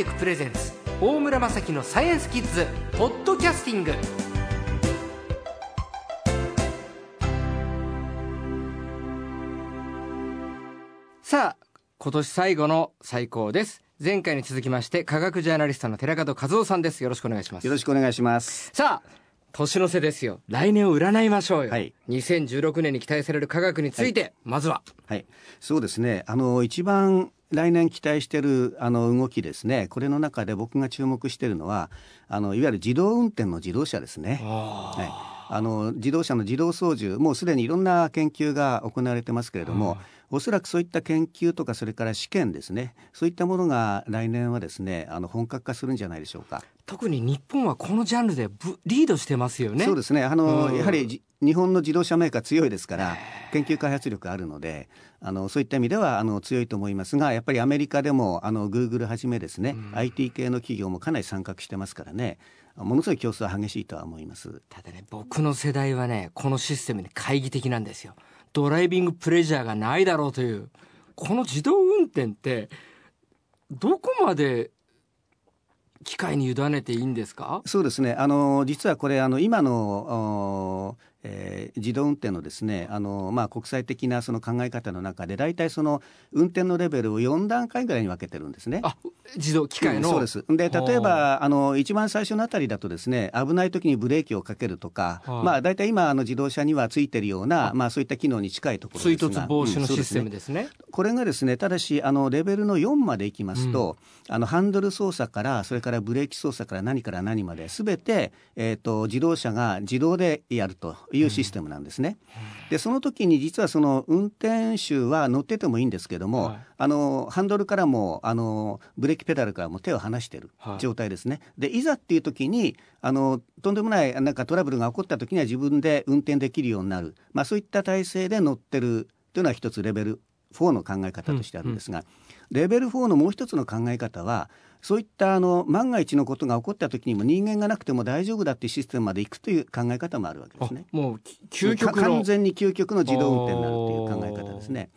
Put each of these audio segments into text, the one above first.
テクプレゼンツ大村雅樹のサイエンスキッズポッドキャスティング。さあ今年最後の最高です。前回に続きまして科学ジャーナリストの寺門和夫さんです。よろしくお願いします。よろしくお願いします。さあ年の瀬ですよ。来年を占いましょう。よ、はい。2016年に期待される科学について、まずは。はい。そうですね。あの一番来年期待しているあの動きですね。これの中で僕が注目しているのはあのいわゆる自動運転の自動車ですね。はい、あの自動車の自動操縦もうすでにいろんな研究が行われてますけれども、おそらくそういった研究とかそれから試験ですね。そういったものが来年はですねあの本格化するんじゃないでしょうか。特に日本はこのジャンルでぶリードしてますよね。そうですね。あの、うん。やはりじ日本の自動車メーカー強いですから研究開発力あるのであのそういった意味ではあの強いと思いますがやっぱりアメリカでもあのグーグルはじめですね、IT 系の企業もかなり参画してますからねものすごい競争は激しいとは思います。ただね僕の世代はねこのシステムに懐疑的なんですよドライビングプレジャーがないだろうというこの自動運転ってどこまで機械に委ねていいんですか？そうですね。あの実はこれあの今のおえー自動運転のですね、あのまあ国際的なその考え方の中で大体その運転のレベルを4段階ぐらいに分けてるんですね。あ自動機械の、うんそうです。で例えばあの一番最初のあたりだとですね、危ない時にブレーキをかけるとか、はいまあ大体今あの自動車にはついてるようなまあそういった機能に近いところ追ですが、突防止のシステムねですね,、これがですねただしあのレベルの4までいきますと、あのハンドル操作からそれからブレーキ操作から何から何まですべて、えー、と自動車が自動でやるというシステムなんですね。でその時に実はその運転手は乗っててもいいんですけども、はい。あのハンドルからもあのブレーキペダルからも手を離しているはい。状態ですね。でいざっていう時にあのとんでもないなんかトラブルが起こった時には自分で運転できるようになる、まあ、そういった体制で乗ってるというのは一つレベル4の考え方としてあるんですが、レベル4のもう一つの考え方はそういったあの万が一のことが起こった時にも人間がなくても大丈夫だっていうシステムまでいくという考え方もあるわけですね。あもうき究極完全に究極の自動運転になるという考え方ですね。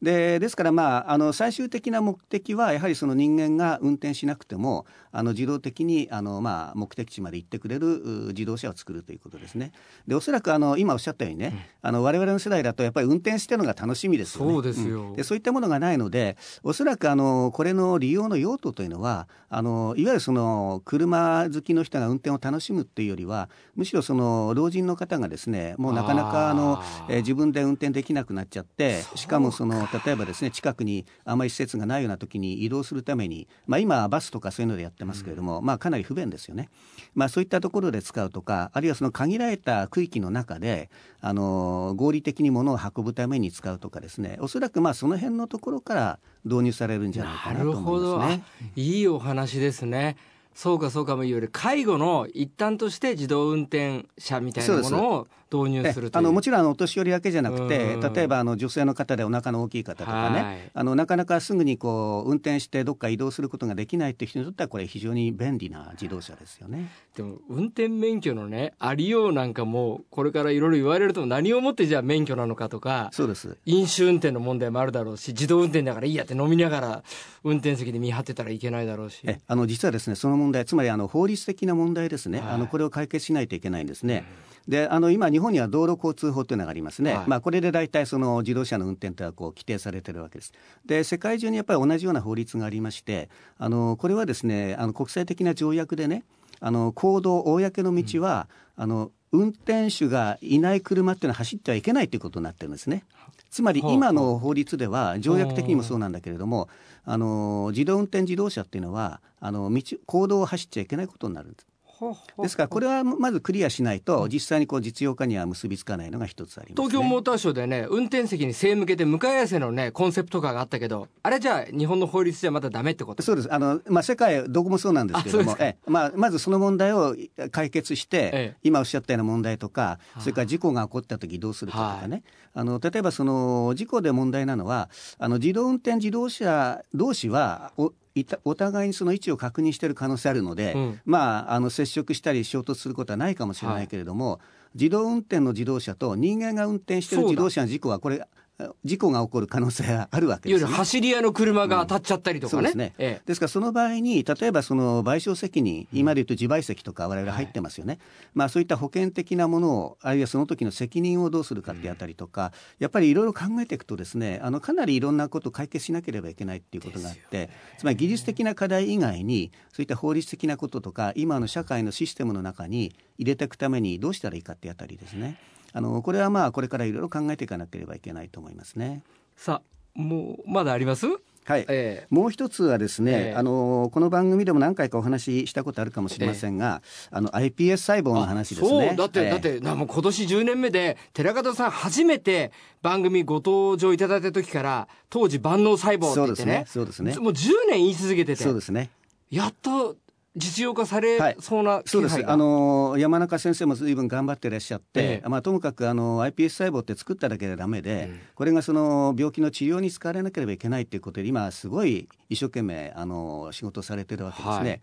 でですから、まあ、あの最終的な目的はやはりその人間が運転しなくてもあの自動的にあの、まあ、目的地まで行ってくれるう自動車を作るということですね。でおそらくあの今おっしゃったようにね、あの我々の世代だとやっぱり運転してるのが楽しみですよね。そうですよ。ん。でそういったものがないのでおそらくあのこれの利用の用途というのはあのいわゆるその車好きの人が運転を楽しむっていうよりはむしろその老人の方がですねもうなかなかあのえー自分で運転できなくなっちゃってしかもその例えばですね近くにあまり施設がないような時に移動するために、まあ、今バスとかそういうのでやってますけれども、まあ、かなり不便ですよね、まあ、そういったところで使うとかあるいはその限られた区域の中であの合理的に物を運ぶために使うとかですねおそらくまあその辺のところから導入されるんじゃないかなと思いますね。あいいお話ですねそうかそうかもいわゆる介護の一端として自動運転車みたいなものを導入するという。えあのもちろんあのお年寄りだけじゃなくてうん。例えばあの女性の方でお腹の大きい方とかね、はい。あのなかなかすぐにこう運転してどっか移動することができないっていう人にとってはこれ非常に便利な自動車ですよね。でも運転免許のねありようなんかもこれからいろいろ言われると何をもってじゃあ免許なのかとかそうです。飲酒運転の問題もあるだろうし自動運転だからいいやって飲みながら運転席で見張ってたらいけないだろうし。えあの実はですねその問題つまりあの法律的な問題ですね、はい。あのこれを解決しないといけないんですね。であの今日本には道路交通法というのがありますね、はい。まあ、これで大体その自動車の運転というのはこう規定されてるわけです。で世界中にやっぱり同じような法律がありましてあのこれはですねあの国際的な条約でねあの公道公の道は、あの運転手がいない車っていうのは走ってはいけないということになってるんですね。つまり今の法律では条約的にもそうなんだけれどもあの自動運転自動車っていうのはあの道公道を走っちゃいけないことになるんです。ですからこれはまずクリアしないと実際にこう実用化には結びつかないのが一つあります、ね。東京モーターショーでね運転席に背向けて向かい合わせのねコンセプトカーがあったけどあれじゃあ日本の法律じゃまだダメってこと？そうです。あの、まあ、世界どこもそうなんですけれどもええ。まあ、まずその問題を解決して、ええ。今おっしゃったような問題とかそれから事故が起こった時どうするかとかね、あの例えばその事故で問題なのはあの自動運転自動車同士はおお互いにその位置を確認している可能性あるので、うん。まあ、あの接触したり衝突することはないかもしれないけれども、自動運転の自動車と人間が運転している自動車の事故はこれ事故が起こる可能性があるわけです、ね、走り屋の車が当たっちゃったりとかね。うん、ですね、ええ、ですからその場合に例えばその賠償責任今で言うと自賠責とか我々入ってますよね、はい、まあ、そういった保険的なものをあるいはその時の責任をどうするかってあたりとか、うん、やっぱりいろいろ考えていくとですねあのかなりいろんなことを解決しなければいけないっていうことがあって、ね、つまり技術的な課題以外にそういった法律的なこととか今の社会のシステムの中に入れていくためにどうしたらいいかってあたりですね。あのこれはまあこれからいろいろ考えていかなければいけないと思いますね。さあもうまだあります？はい、えー、もう一つはですね、えー、あのこの番組でも何回かお話ししたことあるかもしれませんが、えー、あの iPS 細胞の話ですね。だって、えー、だってもう今年10年目で寺門さん初めて番組ご登場いただいた時から当時万能細胞って言ってね、そうですね。もう10年言い続けてて、そうですね。やっと実用化されそうな、はい、そうです。あの山中先生もずいぶん頑張ってらっしゃって、ええ、まあ、ともかくあの iPS 細胞って作っただけでだめで、うん、これがその病気の治療に使われなければいけないということで今すごい一生懸命あの仕事されてるわけですね。はい、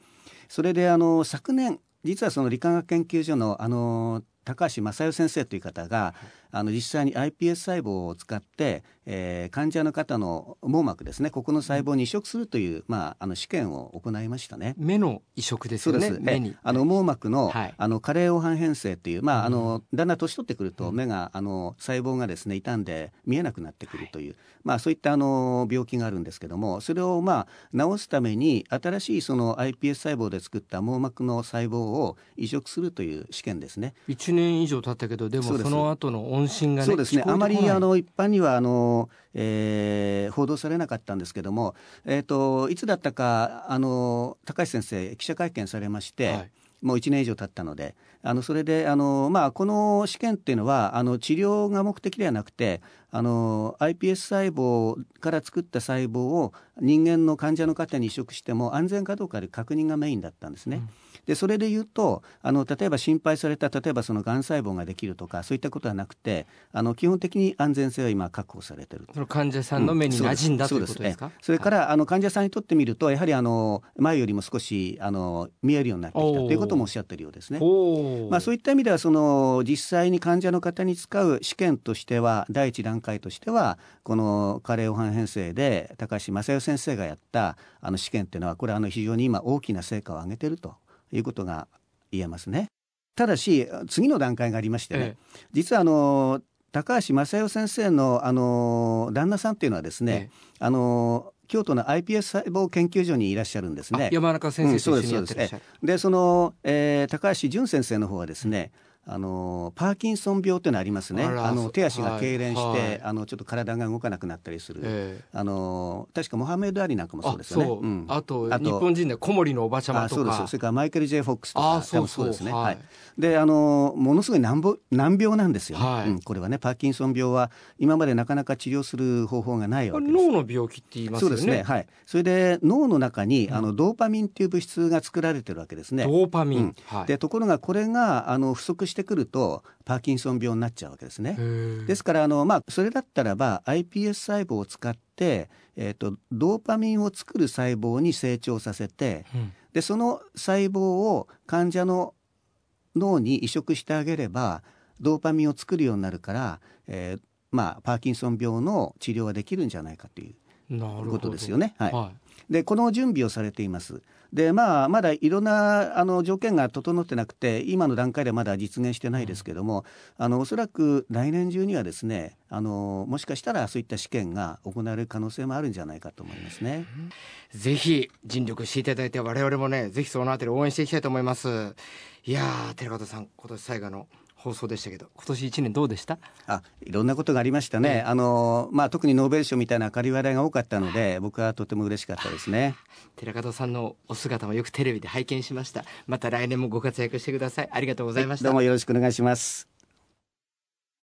それであの昨年実はその理化学研究所のあの高橋正代先生という方が、あの実際に iPS 細胞を使って、えー、患者の方の網膜ですねここの細胞に移植するという、まあ、あの試験を行いましたね。目の移植ですよね目に。あの網膜の,、はい、あの加齢黄斑変性という、まあ、あのだんだん年取ってくると目があの細胞がですね傷んで見えなくなってくるという、はい、まあ、そういったあの病気があるんですけどもそれを、まあ、治すために新しいその iPS 細胞で作った網膜の細胞を移植するという試験ですね。1年以上経ったけどでもその後の音信がねそうですね。あまりあの一般にはあの、えー、報道されなかったんですけども、えーと、いつだったかあの高橋先生記者会見されまして、はい、もう1年以上経ったのであのそれであの、まあ、この試験っていうのはあの治療が目的ではなくてあの iPS 細胞から作った細胞を人間の患者の方に移植しても安全かどうかで確認がメインだったんですね。うん。でそれで言うとあの例えば心配された例えばそのがん細胞ができるとかそういったことはなくてあの基本的に安全性は今確保されてるその患者さんの目に馴染んだ、うん、ということですか？それから、あの患者さんにとってみるとやはりあの前よりも少しあの見えるようになってきたということもおっしゃってるようですね。まあ、そういった意味ではその実際に患者の方に使う試験としては第一段階としてはこの加齢黄斑変性で高橋正代先生がやったあの試験っていうのはこれあの非常に今大きな成果を上げてるということが言えますね。ただし次の段階がありましてね、ええ、実はあの高橋正代先生のあの旦那さんっていうのはですね、え、あの京都の iPS 細胞研究所にいらっしゃるんですね。山中先生。うん、でその、えー、高橋淳先生の方はですね、うんあのパーキンソン病っていうのありますね。あの手足が痙攣して、はい、あのちょっと体が動かなくなったりする、えー、あの確かモハメド・アリなんかもそうですよね。う。ん、あと日本人で小森のおばちゃまとか。そうですそれからマイケル・ジェイ・フォックスとかそうそうですね、はい、であのものすごい難難病なんですよ、はい。うん、これはねパーキンソン病は今までなかなか治療する方法がないわけです。脳の病気って言いますよね。そうですね。はい。それで脳の中にあのドーパミンっていう物質が作られてるわけですね。ドーパミン、うん。はい、でところがこれがあの不足してくるとパーキンソン病になっちゃうわけですね。ですからあの、まあ、それだったらば iPS 細胞を使って、えーと、ドーパミンを作る細胞に成長させて、うん、でその細胞を患者の脳に移植してあげればドーパミンを作るようになるから、えーまあ、パーキンソン病の治療ができるんじゃないかということですよね。はい、はい、でこの準備をされています。でまあ、まだいろんなあの条件が整ってなくて今の段階ではまだ実現してないですけども、あのおそらく来年中にはですねあのもしかしたらそういった試験が行われる可能性もあるんじゃないかと思いますね。ぜひ尽力していただいて我々もねぜひそのあたり応援していきたいと思います。いやー寺門さん今年最後の放送でしたけど今年一年どうでした？あいろんなことがありましたね、あのまあ、特にノーベル賞みたいな明るい話題が多かったので僕はとても嬉しかったですね。寺門さんのお姿もよくテレビで拝見しました。また来年もご活躍してください。ありがとうございました、どうもよろしくお願いします